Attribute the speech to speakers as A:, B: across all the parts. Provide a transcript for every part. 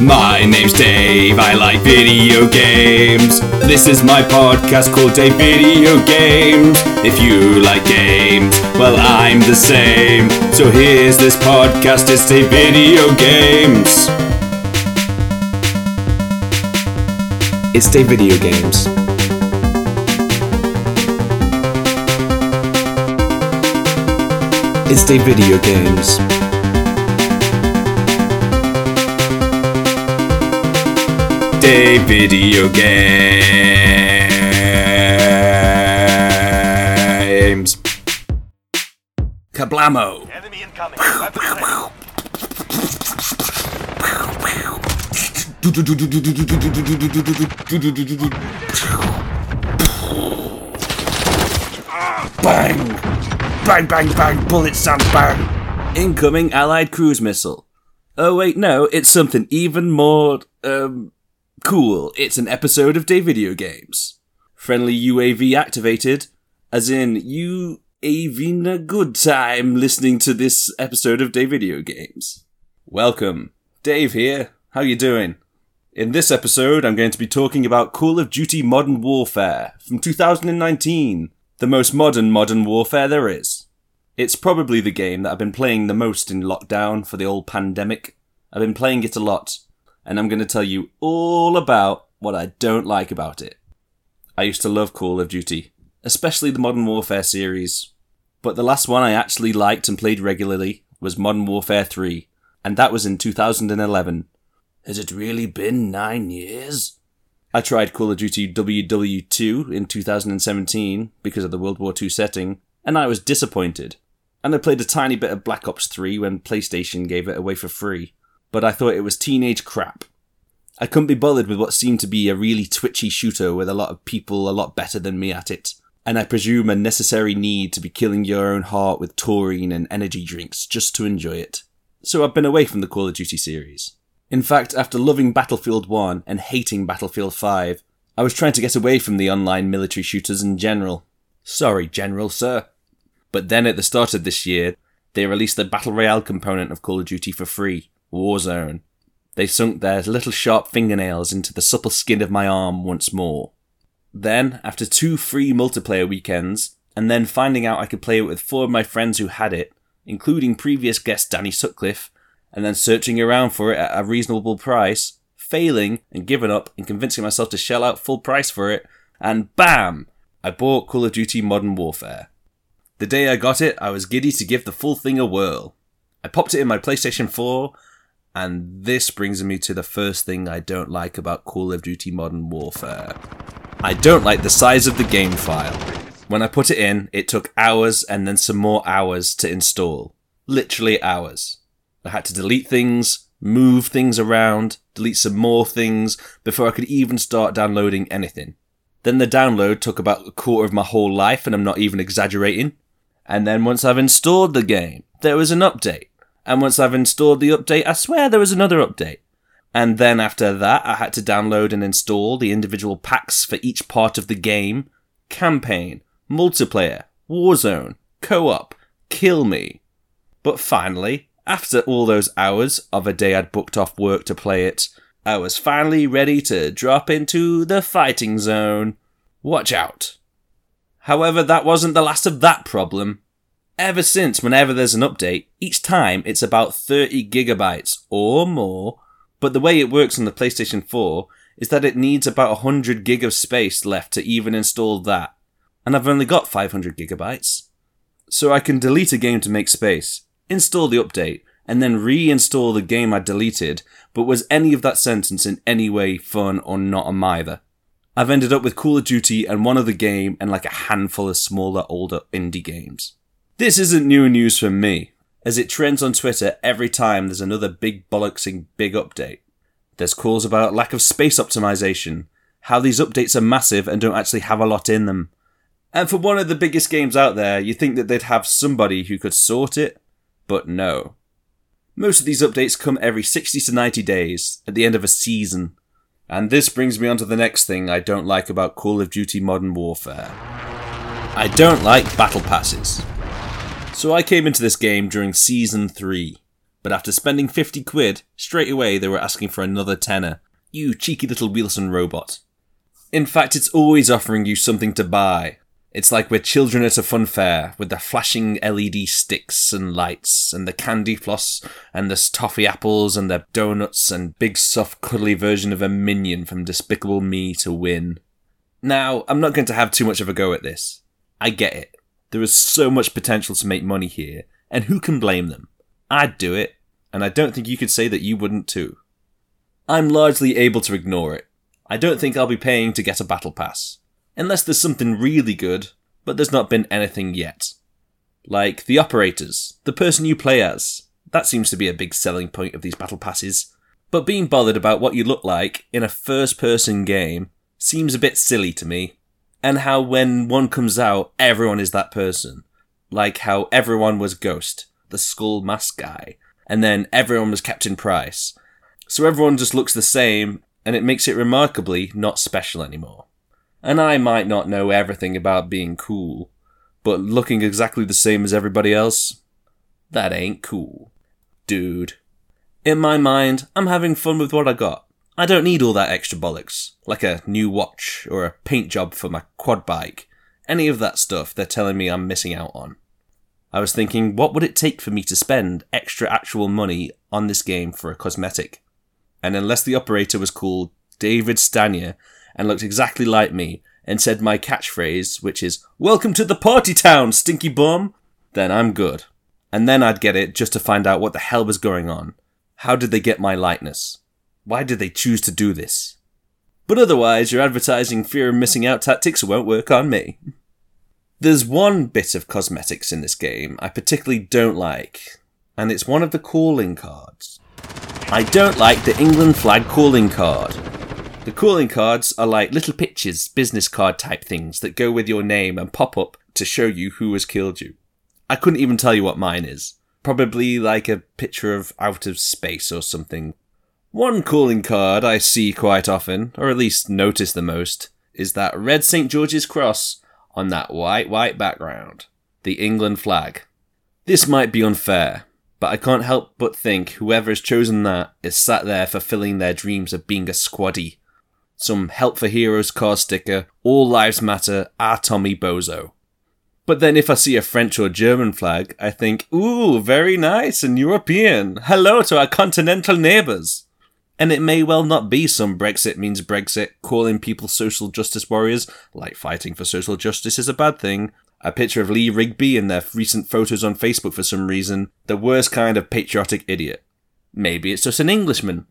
A: My name's Dave, I like video games. This is my podcast called Dave Video Games. If you like games, well, I'm the same. So here's this podcast, it's Dave Video Games. It's Dave Video Games. It's Dave Video Games. Dave video games. Kablamo.
B: Enemy incoming.
A: Bang! Bang, bang, bang, bullet sound bang! Incoming Allied cruise missile. Oh, wait, no, it's something even more, um, cool. It's an episode of Dave Video Games. Friendly UAV activated, as in, you having a good time listening to this episode of Dave Video Games. Welcome. Dave here. How you doing? In this episode, I'm going to be talking about Call of Duty Modern Warfare from 2019, the most modern Modern Warfare there is. It's probably the game that I've been playing the most in lockdown for the old pandemic. I've been playing it a lot, and I'm going to tell you all about what I don't like about it. I used to love Call of Duty, especially the Modern Warfare series, but the last one I actually liked and played regularly was Modern Warfare 3, and that was in 2011. Has it really been nine years? I tried Call of Duty WW2 in 2017 because of the World War II setting, and I was disappointed. And I played a tiny bit of Black Ops 3 when PlayStation gave it away for free, but I thought it was teenage crap. I couldn't be bothered with what seemed to be a really twitchy shooter with a lot of people a lot better than me at it, and I presume a necessary need to be killing your own heart with taurine and energy drinks just to enjoy it. So I've been away from the Call of Duty series. In fact, after loving Battlefield 1 and hating Battlefield 5, I was trying to get away from the online military shooters in general. Sorry, General, sir. But then at the start of this year, they released the Battle Royale component of Call of Duty for free, Warzone. They sunk their little sharp fingernails into the supple skin of my arm once more. Then, after two free multiplayer weekends, and then finding out I could play it with four of my friends who had it, including previous guest Danny Sutcliffe, and then searching around for it at a reasonable price, failing and giving up and convincing myself to shell out full price for it, and BAM! I bought Call of Duty Modern Warfare. The day I got it, I was giddy to give the full thing a whirl. I popped it in my PlayStation 4, and this brings me to the first thing I don't like about Call of Duty Modern Warfare. I don't like the size of the game file. When I put it in, it took hours and then some more hours to install. Literally hours. I had to delete things, move things around, delete some more things before I could even start downloading anything. Then the download took about a quarter of my whole life, and I'm not even exaggerating. And then once I've installed the game, there was an update. And once I've installed the update, I swear there was another update. And then after that, I had to download and install the individual packs for each part of the game campaign, multiplayer, Warzone, co op, kill me. But finally, after all those hours of a day I'd booked off work to play it, I was finally ready to drop into the fighting zone. Watch out. However, that wasn't the last of that problem. Ever since, whenever there's an update, each time it's about 30 gigabytes or more, but the way it works on the PlayStation 4 is that it needs about 100 gig of space left to even install that, and I've only got 500 gigabytes. So I can delete a game to make space, install the update, and then reinstall the game I deleted, but was any of that sentence in any way fun or not on either? I've ended up with Call of Duty and one other game and like a handful of smaller, older indie games. This isn't new news for me, as it trends on Twitter every time there's another big bollocksing big update. There's calls about lack of space optimization, how these updates are massive and don't actually have a lot in them. And for one of the biggest games out there, you think that they'd have somebody who could sort it, but no. Most of these updates come every 60 to 90 days, at the end of a season. And this brings me on to the next thing I don't like about Call of Duty Modern Warfare. I don't like battle passes. So I came into this game during Season 3. But after spending 50 quid, straight away they were asking for another tenner. You cheeky little Wilson robot. In fact, it's always offering you something to buy. It's like we're children at a fun fair with the flashing LED sticks and lights and the candy floss and the toffee apples and the donuts and big soft cuddly version of a minion from Despicable Me to win. Now, I'm not going to have too much of a go at this. I get it. There is so much potential to make money here, and who can blame them? I'd do it, and I don't think you could say that you wouldn't too. I'm largely able to ignore it. I don't think I'll be paying to get a battle pass. Unless there's something really good, but there's not been anything yet. Like the operators, the person you play as. That seems to be a big selling point of these battle passes. But being bothered about what you look like in a first person game seems a bit silly to me. And how when one comes out, everyone is that person. Like how everyone was Ghost, the skull mask guy, and then everyone was Captain Price. So everyone just looks the same, and it makes it remarkably not special anymore. And I might not know everything about being cool, but looking exactly the same as everybody else, that ain't cool. Dude. In my mind, I'm having fun with what I got. I don't need all that extra bollocks, like a new watch or a paint job for my quad bike. Any of that stuff they're telling me I'm missing out on. I was thinking, what would it take for me to spend extra actual money on this game for a cosmetic? and unless the operator was called David Stanier and looked exactly like me and said my catchphrase, which is "Welcome to the party town, stinky bum," then I'm good. And then I'd get it just to find out what the hell was going on. How did they get my likeness? Why did they choose to do this? But otherwise, your advertising fear of missing out tactics won't work on me. There's one bit of cosmetics in this game I particularly don't like, and it's one of the calling cards. I don't like the England flag calling card. The calling cards are like little pictures, business card type things that go with your name and pop up to show you who has killed you. I couldn't even tell you what mine is. Probably like a picture of out of space or something. One calling card I see quite often, or at least notice the most, is that red St. George's cross on that white, white background. The England flag. This might be unfair, but I can't help but think whoever has chosen that is sat there fulfilling their dreams of being a squaddy. Some Help for Heroes car sticker, All Lives Matter, Ah Tommy Bozo. But then if I see a French or German flag, I think, ooh, very nice and European. Hello to our continental neighbours. And it may well not be some Brexit means Brexit, calling people social justice warriors, like fighting for social justice is a bad thing, a picture of Lee Rigby in their recent photos on Facebook for some reason, the worst kind of patriotic idiot. Maybe it's just an Englishman.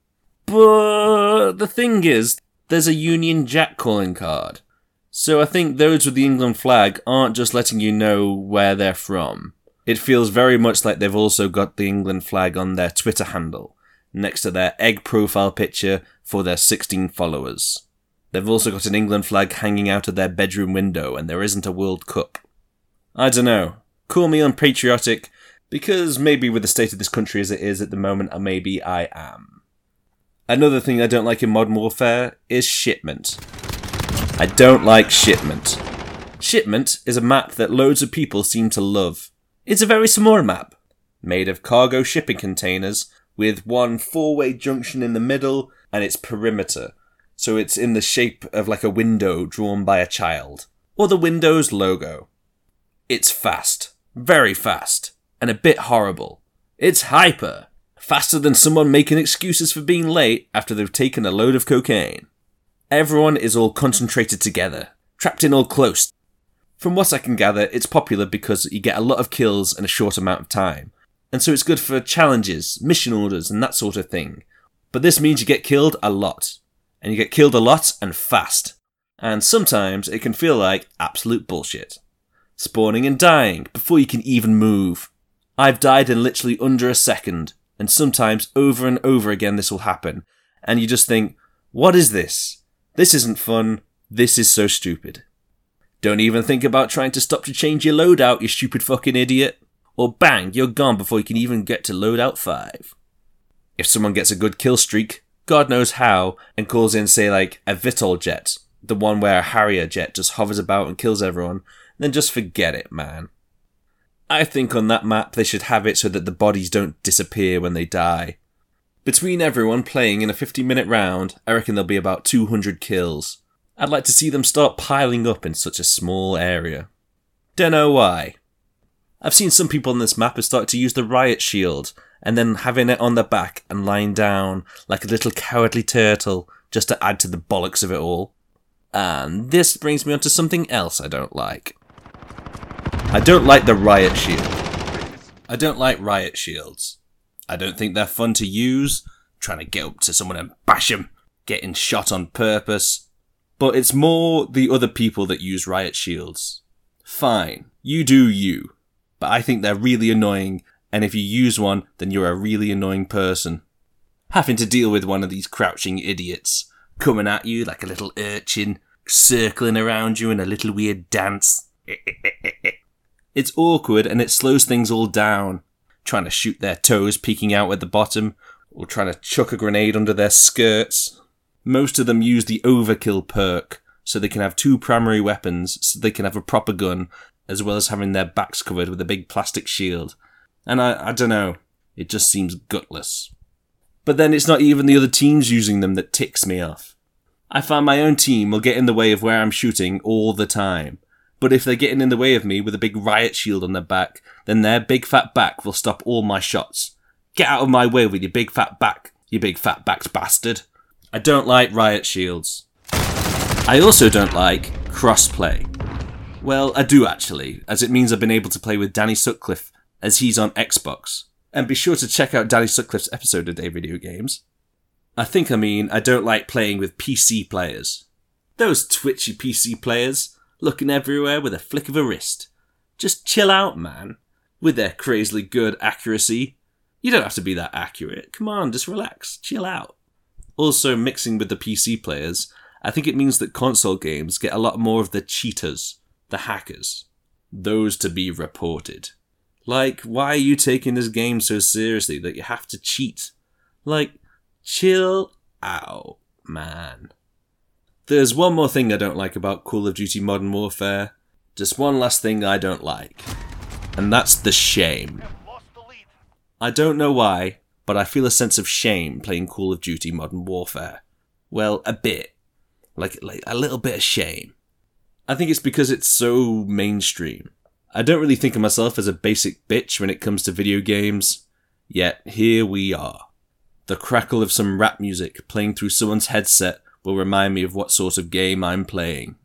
A: But the thing is, there's a Union Jack calling card. So I think those with the England flag aren't just letting you know where they're from. It feels very much like they've also got the England flag on their Twitter handle, next to their egg profile picture for their 16 followers. They've also got an England flag hanging out of their bedroom window, and there isn't a World Cup. I don't know. Call me unpatriotic, because maybe with the state of this country as it is at the moment, uh, maybe I am. Another thing I don't like in Modern Warfare is shipment. I don't like shipment. Shipment is a map that loads of people seem to love. It's a very small map, made of cargo shipping containers with one four way junction in the middle and its perimeter, so it's in the shape of like a window drawn by a child, or the Windows logo. It's fast. Very fast. And a bit horrible. It's hyper. Faster than someone making excuses for being late after they've taken a load of cocaine. Everyone is all concentrated together, trapped in all close. From what I can gather, it's popular because you get a lot of kills in a short amount of time. And so it's good for challenges, mission orders, and that sort of thing. But this means you get killed a lot. And you get killed a lot and fast. And sometimes it can feel like absolute bullshit spawning and dying before you can even move. I've died in literally under a second, and sometimes over and over again this will happen, and you just think, what is this? This isn't fun. This is so stupid. Don't even think about trying to stop to change your loadout, you stupid fucking idiot. Or bang, you're gone before you can even get to loadout 5. If someone gets a good kill streak, God knows how, and calls in, say, like a VTOL jet, the one where a Harrier jet just hovers about and kills everyone, then just forget it, man. I think on that map they should have it so that the bodies don't disappear when they die. Between everyone playing in a 50 minute round, I reckon there'll be about 200 kills. I'd like to see them start piling up in such a small area. Dunno why. I've seen some people on this map who started to use the riot shield and then having it on their back and lying down like a little cowardly turtle just to add to the bollocks of it all. And this brings me on to something else I don't like. I don't like the riot shield. I don't like riot shields. I don't think they're fun to use, trying to get up to someone and bash them, getting shot on purpose. But it's more the other people that use riot shields. Fine, you do you. But I think they're really annoying, and if you use one, then you're a really annoying person. Having to deal with one of these crouching idiots, coming at you like a little urchin, circling around you in a little weird dance. it's awkward and it slows things all down. Trying to shoot their toes peeking out at the bottom, or trying to chuck a grenade under their skirts. Most of them use the overkill perk, so they can have two primary weapons, so they can have a proper gun, as well as having their backs covered with a big plastic shield. And I, I don't know, it just seems gutless. But then it's not even the other teams using them that ticks me off. I find my own team will get in the way of where I'm shooting all the time. But if they're getting in the way of me with a big riot shield on their back, then their big fat back will stop all my shots. Get out of my way with your big fat back, you big fat backed bastard. I don't like riot shields. I also don't like crossplay. Well, I do actually, as it means I've been able to play with Danny Sutcliffe as he's on Xbox. And be sure to check out Danny Sutcliffe's episode of Dave Video Games. I think I mean I don't like playing with PC players. Those twitchy PC players, looking everywhere with a flick of a wrist. Just chill out, man. With their crazily good accuracy. You don't have to be that accurate. Come on, just relax. Chill out. Also, mixing with the PC players, I think it means that console games get a lot more of the cheaters, the hackers. Those to be reported. Like, why are you taking this game so seriously that you have to cheat? Like, chill out, man. There's one more thing I don't like about Call of Duty Modern Warfare. Just one last thing I don't like. And that's the shame. I don't know why, but I feel a sense of shame playing Call of Duty Modern Warfare. Well, a bit. Like, like a little bit of shame. I think it's because it's so mainstream. I don't really think of myself as a basic bitch when it comes to video games, yet here we are. The crackle of some rap music playing through someone's headset will remind me of what sort of game I'm playing.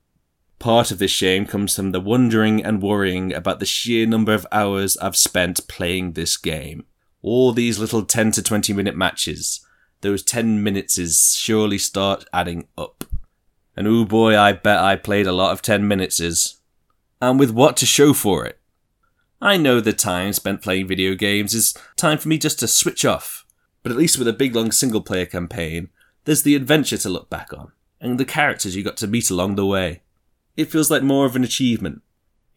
A: Part of this shame comes from the wondering and worrying about the sheer number of hours I've spent playing this game. All these little 10 to 20 minute matches, those 10 minutes is surely start adding up. And oh boy, I bet I played a lot of 10 minutes is. And with what to show for it. I know the time spent playing video games is time for me just to switch off, but at least with a big long single player campaign, there's the adventure to look back on, and the characters you got to meet along the way. It feels like more of an achievement,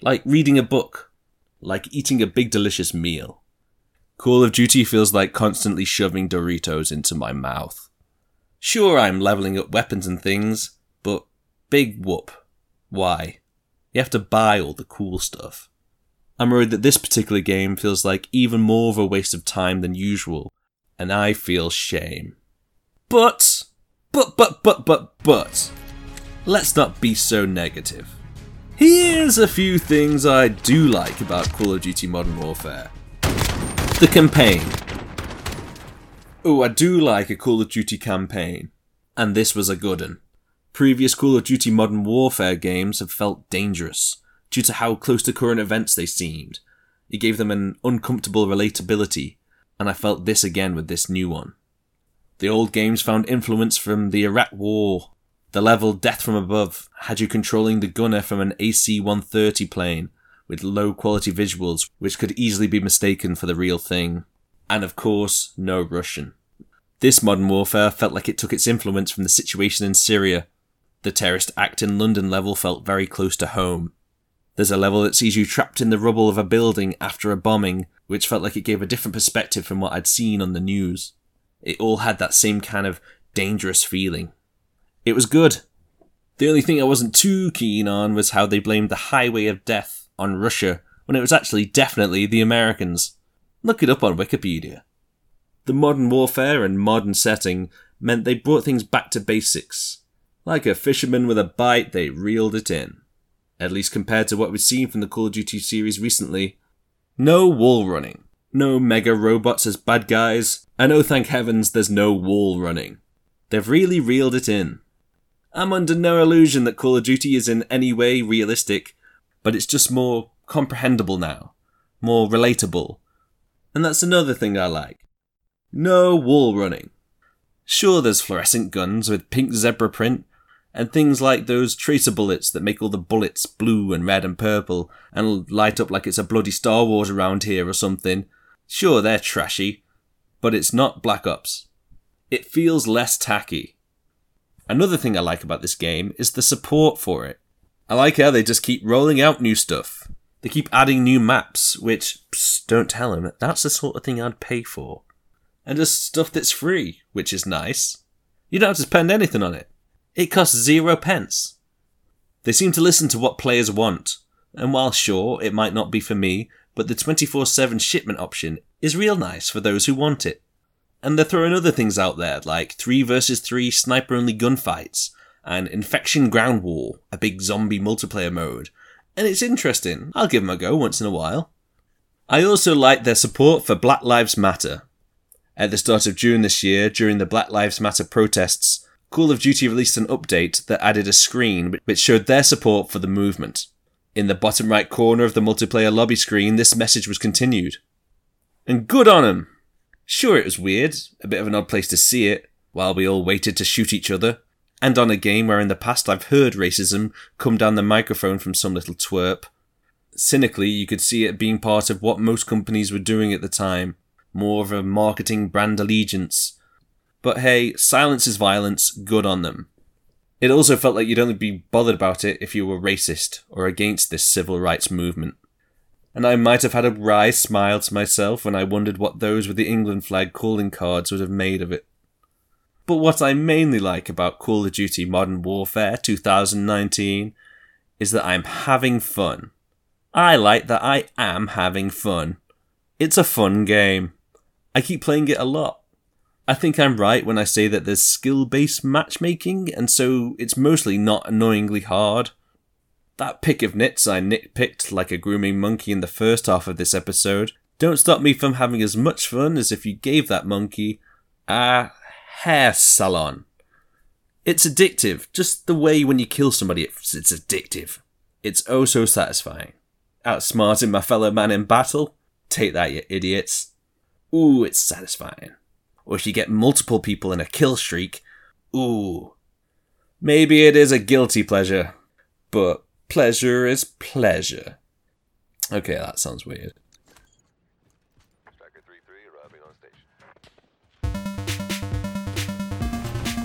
A: like reading a book, like eating a big delicious meal. Call of Duty feels like constantly shoving Doritos into my mouth. Sure, I'm leveling up weapons and things, but big whoop. Why? You have to buy all the cool stuff. I'm worried that this particular game feels like even more of a waste of time than usual, and I feel shame. But, but, but, but, but, but, let's not be so negative. Here's a few things I do like about Call of Duty Modern Warfare. The campaign. Oh, I do like a Call of Duty campaign. And this was a good one. Previous Call of Duty Modern Warfare games have felt dangerous due to how close to current events they seemed. It gave them an uncomfortable relatability, and I felt this again with this new one. The old games found influence from the Iraq War. The level Death from Above had you controlling the gunner from an AC 130 plane with low quality visuals which could easily be mistaken for the real thing. And of course, no Russian. This modern warfare felt like it took its influence from the situation in Syria. The terrorist act in London level felt very close to home. There's a level that sees you trapped in the rubble of a building after a bombing, which felt like it gave a different perspective from what I'd seen on the news. It all had that same kind of dangerous feeling. It was good. The only thing I wasn't too keen on was how they blamed the highway of death on Russia when it was actually definitely the Americans. Look it up on Wikipedia. The modern warfare and modern setting meant they brought things back to basics. Like a fisherman with a bite, they reeled it in. At least compared to what we've seen from the Call of Duty series recently. No wall running. No mega robots as bad guys. And oh thank heavens there's no wall running. They've really reeled it in. I'm under no illusion that Call of Duty is in any way realistic, but it's just more comprehensible now. More relatable. And that's another thing I like. No wall running. Sure, there's fluorescent guns with pink zebra print, and things like those tracer bullets that make all the bullets blue and red and purple and light up like it's a bloody Star Wars around here or something. Sure, they're trashy, but it's not Black Ops. It feels less tacky. Another thing I like about this game is the support for it. I like how they just keep rolling out new stuff. They keep adding new maps, which, psst, don't tell them, that's the sort of thing I'd pay for. And just stuff that's free, which is nice. You don't have to spend anything on it. It costs zero pence. They seem to listen to what players want, and while sure, it might not be for me, but the 24 7 shipment option is real nice for those who want it. And they're throwing other things out there, like 3 versus 3 sniper only gunfights, and Infection Ground War, a big zombie multiplayer mode. And it's interesting, I'll give them a go once in a while. I also like their support for Black Lives Matter. At the start of June this year, during the Black Lives Matter protests, Call of Duty released an update that added a screen which showed their support for the movement. In the bottom right corner of the multiplayer lobby screen, this message was continued. And good on 'em! Sure, it was weird, a bit of an odd place to see it, while we all waited to shoot each other, and on a game where in the past I've heard racism come down the microphone from some little twerp. Cynically, you could see it being part of what most companies were doing at the time, more of a marketing brand allegiance. But hey, silence is violence, good on them. It also felt like you'd only be bothered about it if you were racist or against this civil rights movement and I might have had a wry smile to myself when I wondered what those with the England flag calling cards would have made of it. But what I mainly like about Call of Duty Modern Warfare 2019 is that I'm having fun. I like that I am having fun. It's a fun game. I keep playing it a lot. I think I'm right when I say that there's skill based matchmaking, and so it's mostly not annoyingly hard. That pick of nits I nitpicked like a grooming monkey in the first half of this episode don't stop me from having as much fun as if you gave that monkey a hair salon. It's addictive, just the way when you kill somebody, it's, it's addictive. It's oh so satisfying. Outsmarting my fellow man in battle? Take that, you idiots. Ooh, it's satisfying. Or if you get multiple people in a kill streak, ooh. Maybe it is a guilty pleasure, but Pleasure is pleasure. Okay, that sounds weird.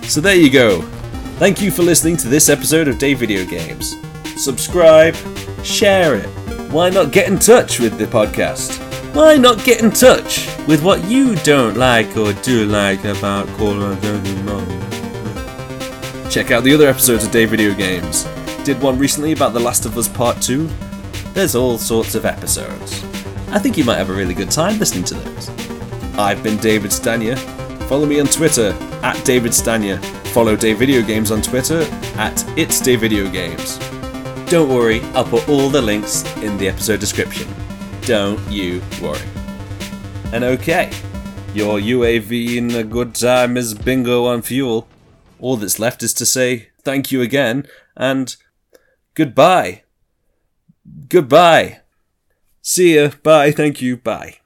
A: So there you go. Thank you for listening to this episode of Dave Video Games. Subscribe, share it. Why not get in touch with the podcast? Why not get in touch with what you don't like or do like about Call of Duty Mobile? Check out the other episodes of Dave Video Games did one recently about The Last of Us Part 2. There's all sorts of episodes. I think you might have a really good time listening to those. I've been David Stanier. Follow me on Twitter at David Stanier. Follow Dave Video Games on Twitter at It's Dave Video Games. Don't worry, I'll put all the links in the episode description. Don't you worry. And okay, your UAV in a good time is bingo on fuel. All that's left is to say thank you again and Goodbye. Goodbye. See ya. Bye. Thank you. Bye.